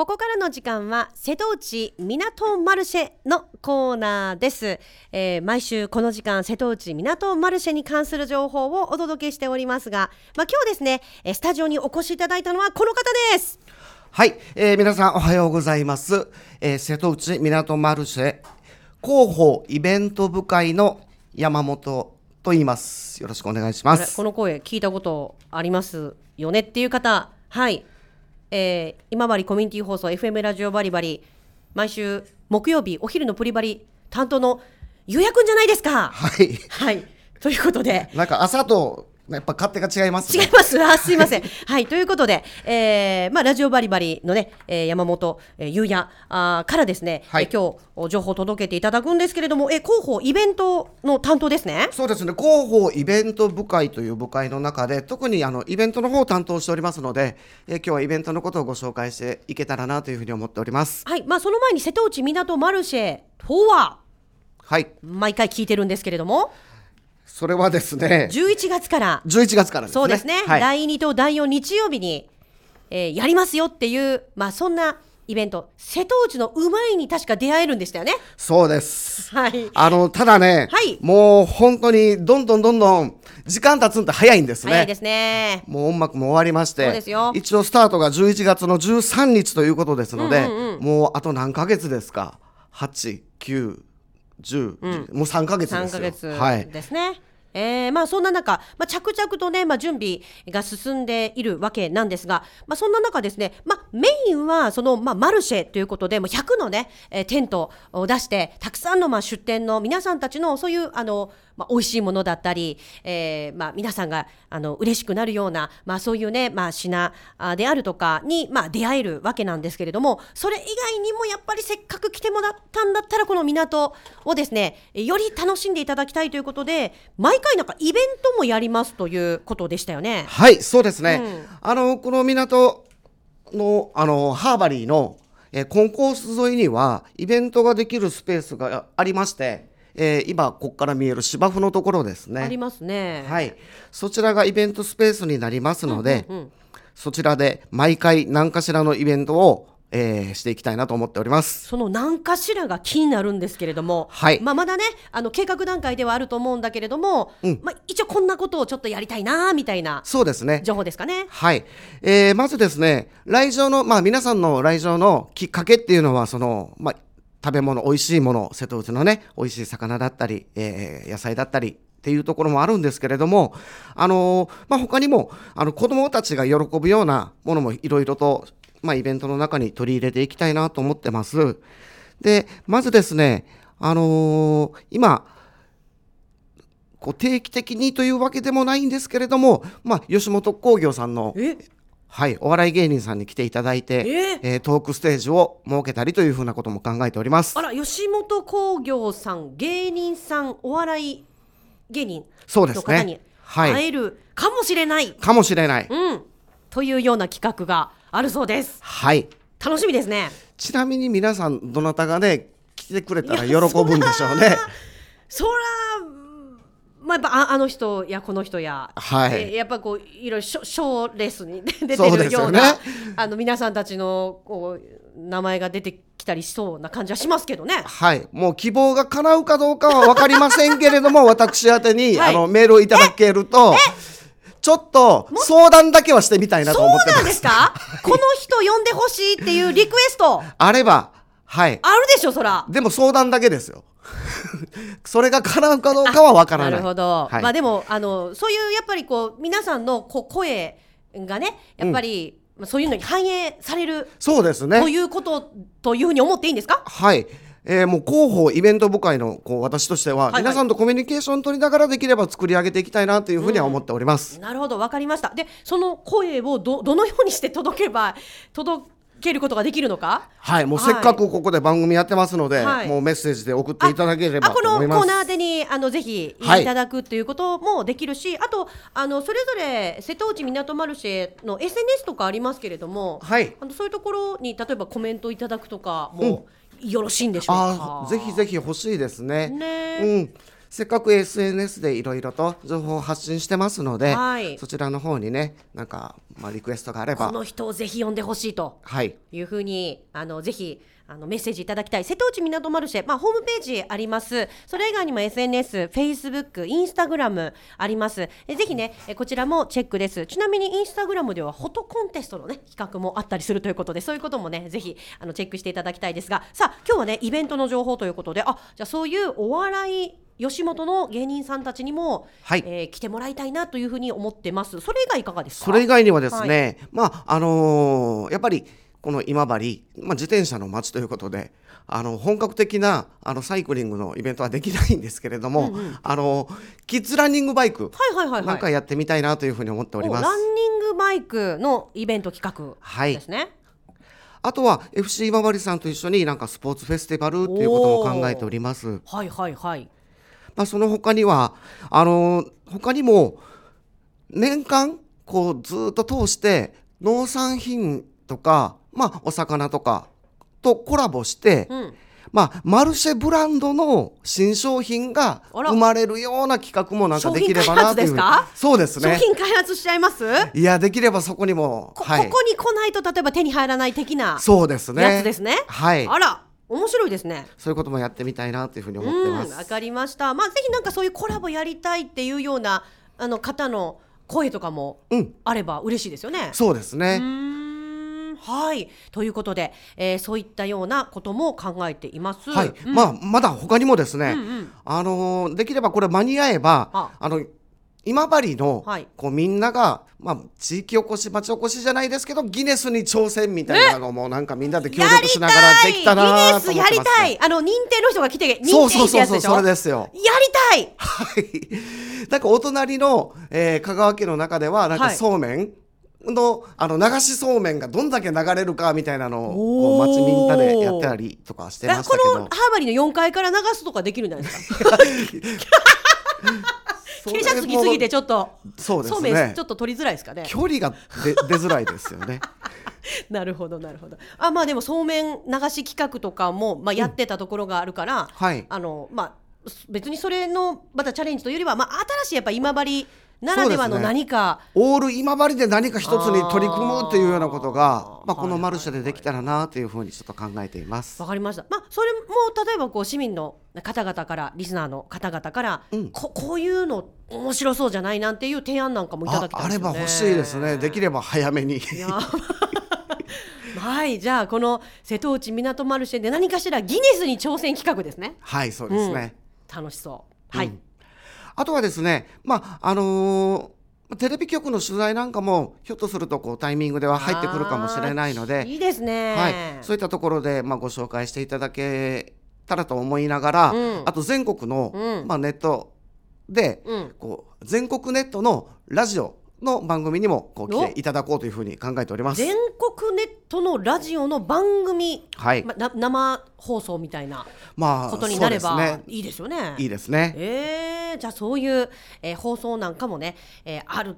ここからの時間は瀬戸内港マルシェのコーナーです、えー毎週この時間瀬戸内港マルシェに関する情報をお届けしておりますが、まあ、今日ですねえースタジオにお越しいただいたのはこの方ですはい、えー皆さんおはようございます。えー瀬戸内港マルシェ広報イベント部会の山本と言います。よろしくお願いします。この声聞いたことありますよねっていう方はい、えー今治コミュニティ放送 FM ラジオバリバリ毎週木曜日お昼のプリバリ担当のゆうやくんじゃないですか。はい、はい。ということで。なんか朝とやっぱ勝手が違いますね。違います。あ、すいません。はい、ということで、えーまあ、ラジオバリバリのね、えー山本、えー、ゆうやあーからですね、はいえー今日お情報を届けていただくんですけれども、えー広報イベントの担当ですね。そうですね広報イベント部会という部会の中で特にあのイベントの方を担当しておりますので、えー今日はイベントのことをご紹介していけたらなというふうに思っております。はい、まあ、その前に瀬戸内港マルシェとは、はい、毎回聞いてるんですけれども、それはですね11月から、11月からですね。そうですね、はい、第2と第4日曜日に、えーやりますよっていう、まあ、そんなイベント、瀬戸内のうまいに確か出会えるんでしたよね。そうです。はい。あの、ただね、はいもう本当にどんどんどんどん時間経つんって早いんですね。早いですね。もう音楽も終わりましてそうですよ一応スタートが11月の13日ということですので、うんうんうんもうあと何ヶ月ですか？8、9、10、もう3ヶ月ですよ。3ヶ月はい。ですね。えーまあ、そんな中、まあ、着々とね、まあ、準備が進んでいるわけなんですが、まあ、そんな中ですね、まあ、メインはその、まあ、マルシェということでもう100のね、えーテントを出してたくさんの、まあ、出店の皆さんたちのそういうあの、まあ、美味しいものだったり、えーまあ、皆さんがあの嬉しくなるような、まあ、そういうね、まあ、品あであるとかに、まあ、出会えるわけなんですけれどもそれ以外にもやっぱりせっかく来てもらったんだったらこの港をですねより楽しんでいただきたいということで毎回なんかイベントもやりますということでしたよね。はい、そうですね。うんあの、この港の、あの、ハーバリーの、えーコンコース沿いには、イベントができるスペースがありまして、えー今、ここから見える芝生のところですね。ありますね。はい、そちらがイベントスペースになりますので、うんうんそちらで毎回何かしらのイベントを、えーしていきたいなと思っております。その何かしらが気になるんですけれども、はいまあ、まだねあの計画段階ではあると思うんだけれども、うんまあ、一応こんなことをちょっとやりたいなみたいなそうですね。情報ですかね。はい、えーまずですね、来場の、まあ、皆さんの来場のきっかけっていうのは、その、まあ、食べ物、美味しいもの、瀬戸内のね、美味しい魚だったり、えー野菜だったり。っていうところもあるんですけれども、あのーまあ、他にもあの子どもたちが喜ぶようなものもいろいろと、まあ、イベントの中に取り入れていきたいなと思ってます。でまずですね、あのー今こう定期的にというわけでもないんですけれども、まあ、吉本興業さんのはい、お笑い芸人さんに来ていただいて、ええートークステージを設けたりというふうなことも考えておりますあ。ら吉本興業さん芸人さんお笑い芸人の方にはい会えるかもしれない、かもしれない。うん、というような企画があるそうですはい。楽しみですねちなみに皆さん、どなたがね、来てくれたら喜ぶんでしょうね。そらまあ、やっぱああの人やこの人や、はいえーやっぱこういろいろ賞賞レースに出てそうるような、ねあの皆さんたちのこう名前が出てきたりしそうな感じはしますけどね。はい。もう希望が叶うかどうかは分かりませんけれども、私宛てに、はいあのメールをいただけると、ちょっと相談だけはしてみたいなとそう思ってま。なんですすか？この人呼んでほしいっていうリクエスト あれば、はい。あるでしょそら。でも相談だけですよ。それが叶うかどうかは分からない。なるほど、はいまあでもあのそういうやっぱりこう皆さんのこう声がねやっぱり、まあそういうのに反映されるそうですねと。いうことというふうに思っていいんですか？はい。えーもう広報イベント部会のこう私としては、いはい皆さんとコミュニケーション取りながらできれば作り上げていきたいなというふうには思っております。なるほど分かりましたでその声をどどのようにして届けば届けることができるのか？はい、もうせっかくここで番組やってますので、はいもうメッセージで送っていただければあことの。コーナーでにあのぜひはいいただくっていうこともできるし、あとあのそれぞれ瀬戸内港マルシェの SNS とかありますけれども、はい。あのそういうところに例えばコメントいただくとかもよろしいんでしょうか？ぜひぜひ欲しいですね。ねうん。せっかく SNS でいろいろと情報を発信してますので、はい。そちらの方にねなんか、まあ、リクエストがあれば。この人をぜひ呼んでほしいと。はい。いうふうにあのぜひあのメッセージいただきたい。瀬戸内港マルシェ、まあ、ホームページあります。それ以外にも SNS、Facebook、インスタグラムあります。えぜひねえこちらもチェックです。ちなみにインスタグラムではフォトコンテストのね企画もあったりするということでそういうこともねぜひあのチェックしていただきたいですが。さあ今日はねイベントの情報ということであじゃあそういうお笑い吉本の芸人さんたちにも、はいえー来てもらいたいなというふうに思ってますそれ以外いかがですか？それ以外にはですね、まああのーやっぱりこの今治、まあ、自転車の街ということであの本格的なあのサイクリングのイベントはできないんですけれども、あのキッズランニングバイクはいはいはいはいなんかやってみたいなというふうに思っております。ランニングバイクのイベント企画はいですね。あとは FC 今治さんと一緒になんかスポーツフェスティバルっていうことも考えております。はいはいはい。まあ、その他にはあの他にも年間こうずっと通して農産品とか、まあ、お魚とかとコラボして、うん。まあ、マルシェブランドの新商品が生まれるような企画もなんかできればなという。商品開発ですか？そうですね。商品開発しちゃいます？いやできればそこにもこはい。ここに来ないと例えば手に入らない的なそうですね。やつですね。はい。あら面白いですね。そういうこともやってみたいなというふうに思うんってます、わかりました。まあぜひなんかそういうコラボやりたいっていうようなあの方の声とかもうん。あれば嬉しいですよね。そうですね、はい。ということで、えーそういったようなことも考えています。はい、うん。まあまだ他にもですね、うんうん。あのーできればこれ間に合えばあ。あの今治の、はい。こうみんなが、まあ、地域おこし町おこしじゃないですけどギネスに挑戦みたいなのもなんかみんなで協力しながらできたなと思ってます、ね、ギネスやりたい。あの認定の人が来て認定そうそうってやつでしょ？そうそうそれですよ。やりたい。はい。なんかお隣の、えー香川県の中ではなんかはい。そうめんの,、あの流しそうめんがどんだけ流れるかみたいなのをこおー。う町みんなでやってたりとかしてましたこけど。のハーバリーの4階から流すとかできるんじゃないですか？傾斜つきすぎてちょっとそうですね。ちょっと取りづらいですかね。距離が出出づらいですよね。なるほどなるほど。あまあでもそうめん流し企画とかも、まあ、やってたところがあるから、はい。あのまあ別にそれのまたチャレンジというよりは、まあ、新しいやっぱ今治ならではの何か、オール今治で何か一つに取り組むっていうようなことあがー、まあ、このマルシェでできたらなというふうにちょっと考えていますわ。かりました。まあそれも例えばこう市民の方々からリスナーの方々から、うんここういうの面白そうじゃないなんていう提案なんかもいただきたいああれ。ば欲しいですね。できれば早めに。はいじゃあこの瀬戸内港マルシェで何かしらギネスに挑戦企画ですね。はい、そうですね。楽しそう。はい。うんあとはですね、まああのーテレビ局の取材なんかもひょっとするとこうタイミングでは入ってくるかもしれないので、いいですね。はい、そういったところでまあご紹介していただけたらと思いながら、うん。あと全国の、うん。まあネットで、うん。こう全国ネットのラジオの番組にもこう来ていただこうというふうに考えております。全国ネットのラジオの番組、はい、まな生放送みたいなまあことになればそうですねいいですよね。いいですね。えー、じゃあそういう、えー放送なんかもね、えーあるん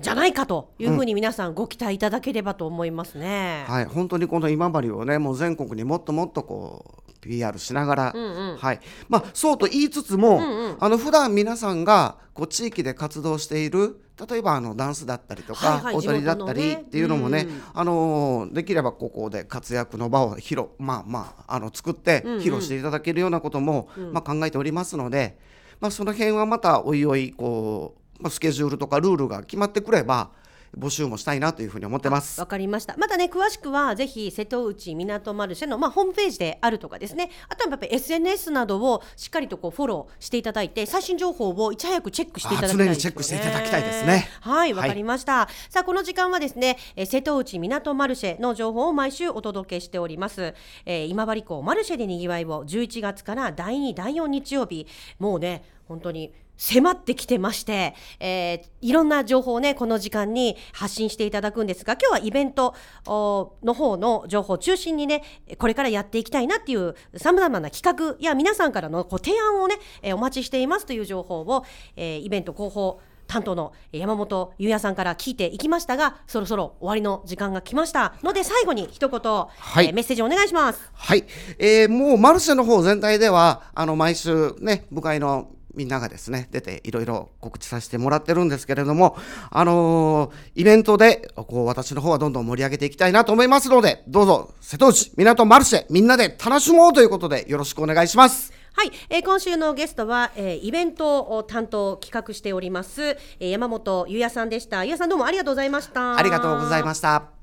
じゃないかというふうに皆さんご期待いただければと思いますね。はい、本当にこの今治をねもう全国にもっともっとこう PR しながら、うんうんはいまあ、そうと言いつつも、うんうんあの普段皆さんがこう地域で活動している例えばあのダンスだったりとか、はいはい踊りだったりっていうのもね、うん。あのーできればここで活躍の場を広まあまああの作ってうんうん。披露していただけるようなことも、まあ、考えておりますので、まあ、その辺はまたおいおいこう、まあ、スケジュールとかルールが決まってくれば募集もしたいなというふうに思ってます。わかりました。またね、詳しくはぜひ瀬戸内港マルシェの、まあ、ホームページであるとかですね、あとはやっぱり SNS などをしっかりとこうフォローしていただいて、最新情報をいち早くチェックしていただきたいね。あ常にチェックしていただきたいですねはい、わはいかりました。さあ、この時間はですね、えー瀬戸内港マルシェの情報を毎週お届けしております。えー今治港マルシェでにぎわいを11月から第2、第4日曜日、もうね、本当に迫ってきてまして、えーいろんな情報をねこの時間に発信していただくんですが今日はイベントおの方の情報を中心にねこれからやっていきたいなっていうさまざまな企画や皆さんからのこう提案をね、えーお待ちしていますという情報を、えーイベント広報担当の山本優也さんから聞いていきましたがそろそろ終わりの時間が来ました。ので最後に一言、はい。えーメッセージお願いします。はい、えーもうマルシェの方全体ではあの毎週ね部会のみんながですね、出ていろいろ告知させてもらってるんですけれども、あのーイベントで、こう、私の方はどんどん盛り上げていきたいなと思いますので、どうぞ、瀬戸内港マルシェ、みんなで楽しもうということで、よろしくお願いします。はい、えー今週のゲストは、えーイベントを担当企画しております、えー山本ゆうやさんでした。ゆうやさんどうもありがとうございました。ありがとうございました。